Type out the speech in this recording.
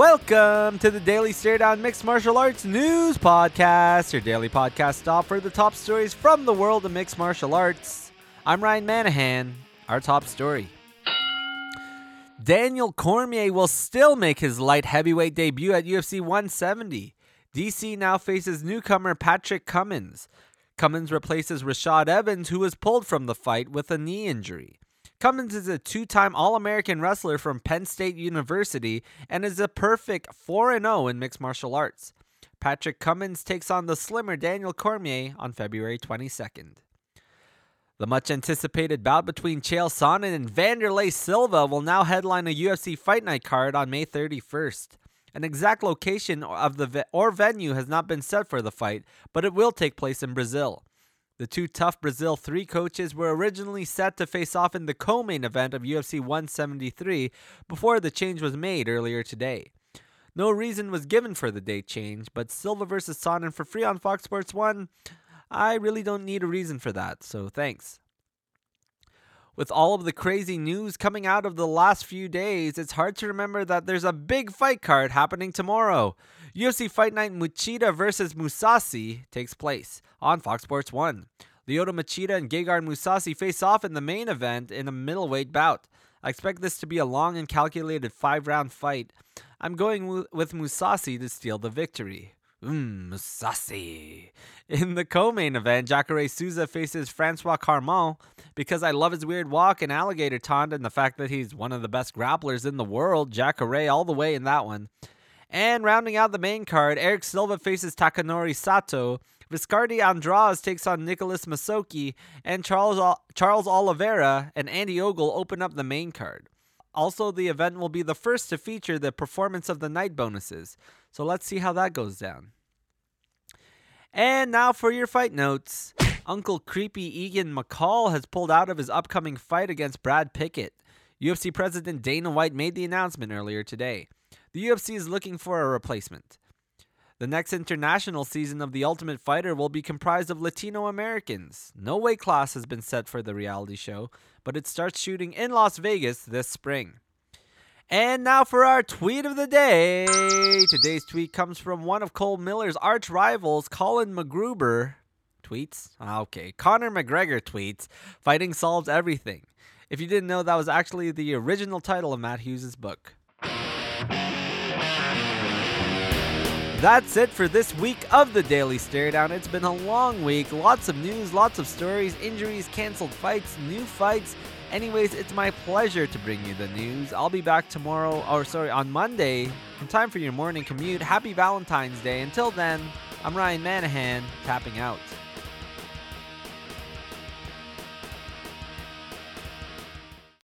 Welcome to the Daily Stare Down Mixed Martial Arts News Podcast, your daily podcast stop for the top stories from the world of mixed martial arts. I'm Ryan Manahan. Our top story. Daniel Cormier will still make his light heavyweight debut at UFC 170. DC now faces newcomer Patrick Cummins. Cummins replaces Rashad Evans, who was pulled from the fight with a knee injury. Cummins is a two time All American wrestler from Penn State University and is a perfect 4 0 in mixed martial arts. Patrick Cummins takes on the slimmer Daniel Cormier on February 22nd. The much anticipated bout between Chael Sonnen and Wanderlei Silva will now headline a UFC Fight Night card on May 31st. An exact location of the ve- or venue has not been set for the fight, but it will take place in Brazil. The two TUF Brazil 3 coaches were originally set to face off in the co main event of UFC 173 before the change was made earlier today. No reason was given for the date change, but Silva versus Sonnen for free on Fox Sports 1, I really don't need a reason for that, so thanks. With all of the crazy news coming out of the last few days, it's hard to remember that there's a big fight card happening tomorrow. UFC Fight Night Machida vs. Mousasi takes place on Fox Sports 1. Lyoto Machida and Gegard Mousasi face off in the main event in a middleweight bout. I expect this to be a long and calculated five round fight. I'm going with Mousasi to steal the victory. Mmm, Mousasi. In the co-main event, Jacare Souza faces Francois Carmont because I love his weird walk and alligator taunt and the fact that he's one of the best grapplers in the world. Jacare all the way in that one. And rounding out the main card, Erick Silva faces Takenori Sato. Viscardi Andrade takes on Nicholas Musoke, and Charles Charles Oliveira and Andy Ogle open up the main card. Also, the event will be the first to feature the performance of the night bonuses. So let's see how that goes down. And now for your fight notes. Uncle Creepy Ian McCall has pulled out of his upcoming fight against Brad Pickett. UFC President Dana White made the announcement earlier today. The UFC is looking for a replacement. The next international season of The Ultimate Fighter will be comprised of Latino Americans. No weight class has been set for the reality show, but it starts shooting in Las Vegas this spring. And now for our tweet of the day. Today's tweet comes from one of Cole Miller's arch rivals, Colin McGruber. Tweets? Ah, okay. Conor McGregor tweets Fighting solves everything. If you didn't know, that was actually the original title of Matt Hughes' book. That's it for this week of the Daily Stare Down. It's been a long week. Lots of news, lots of stories, injuries, canceled fights, new fights. Anyways, it's my pleasure to bring you the news. I'll be back tomorrow, or sorry, on Monday, in time for your morning commute. Happy Valentine's Day. Until then, I'm Ryan Manahan, tapping out.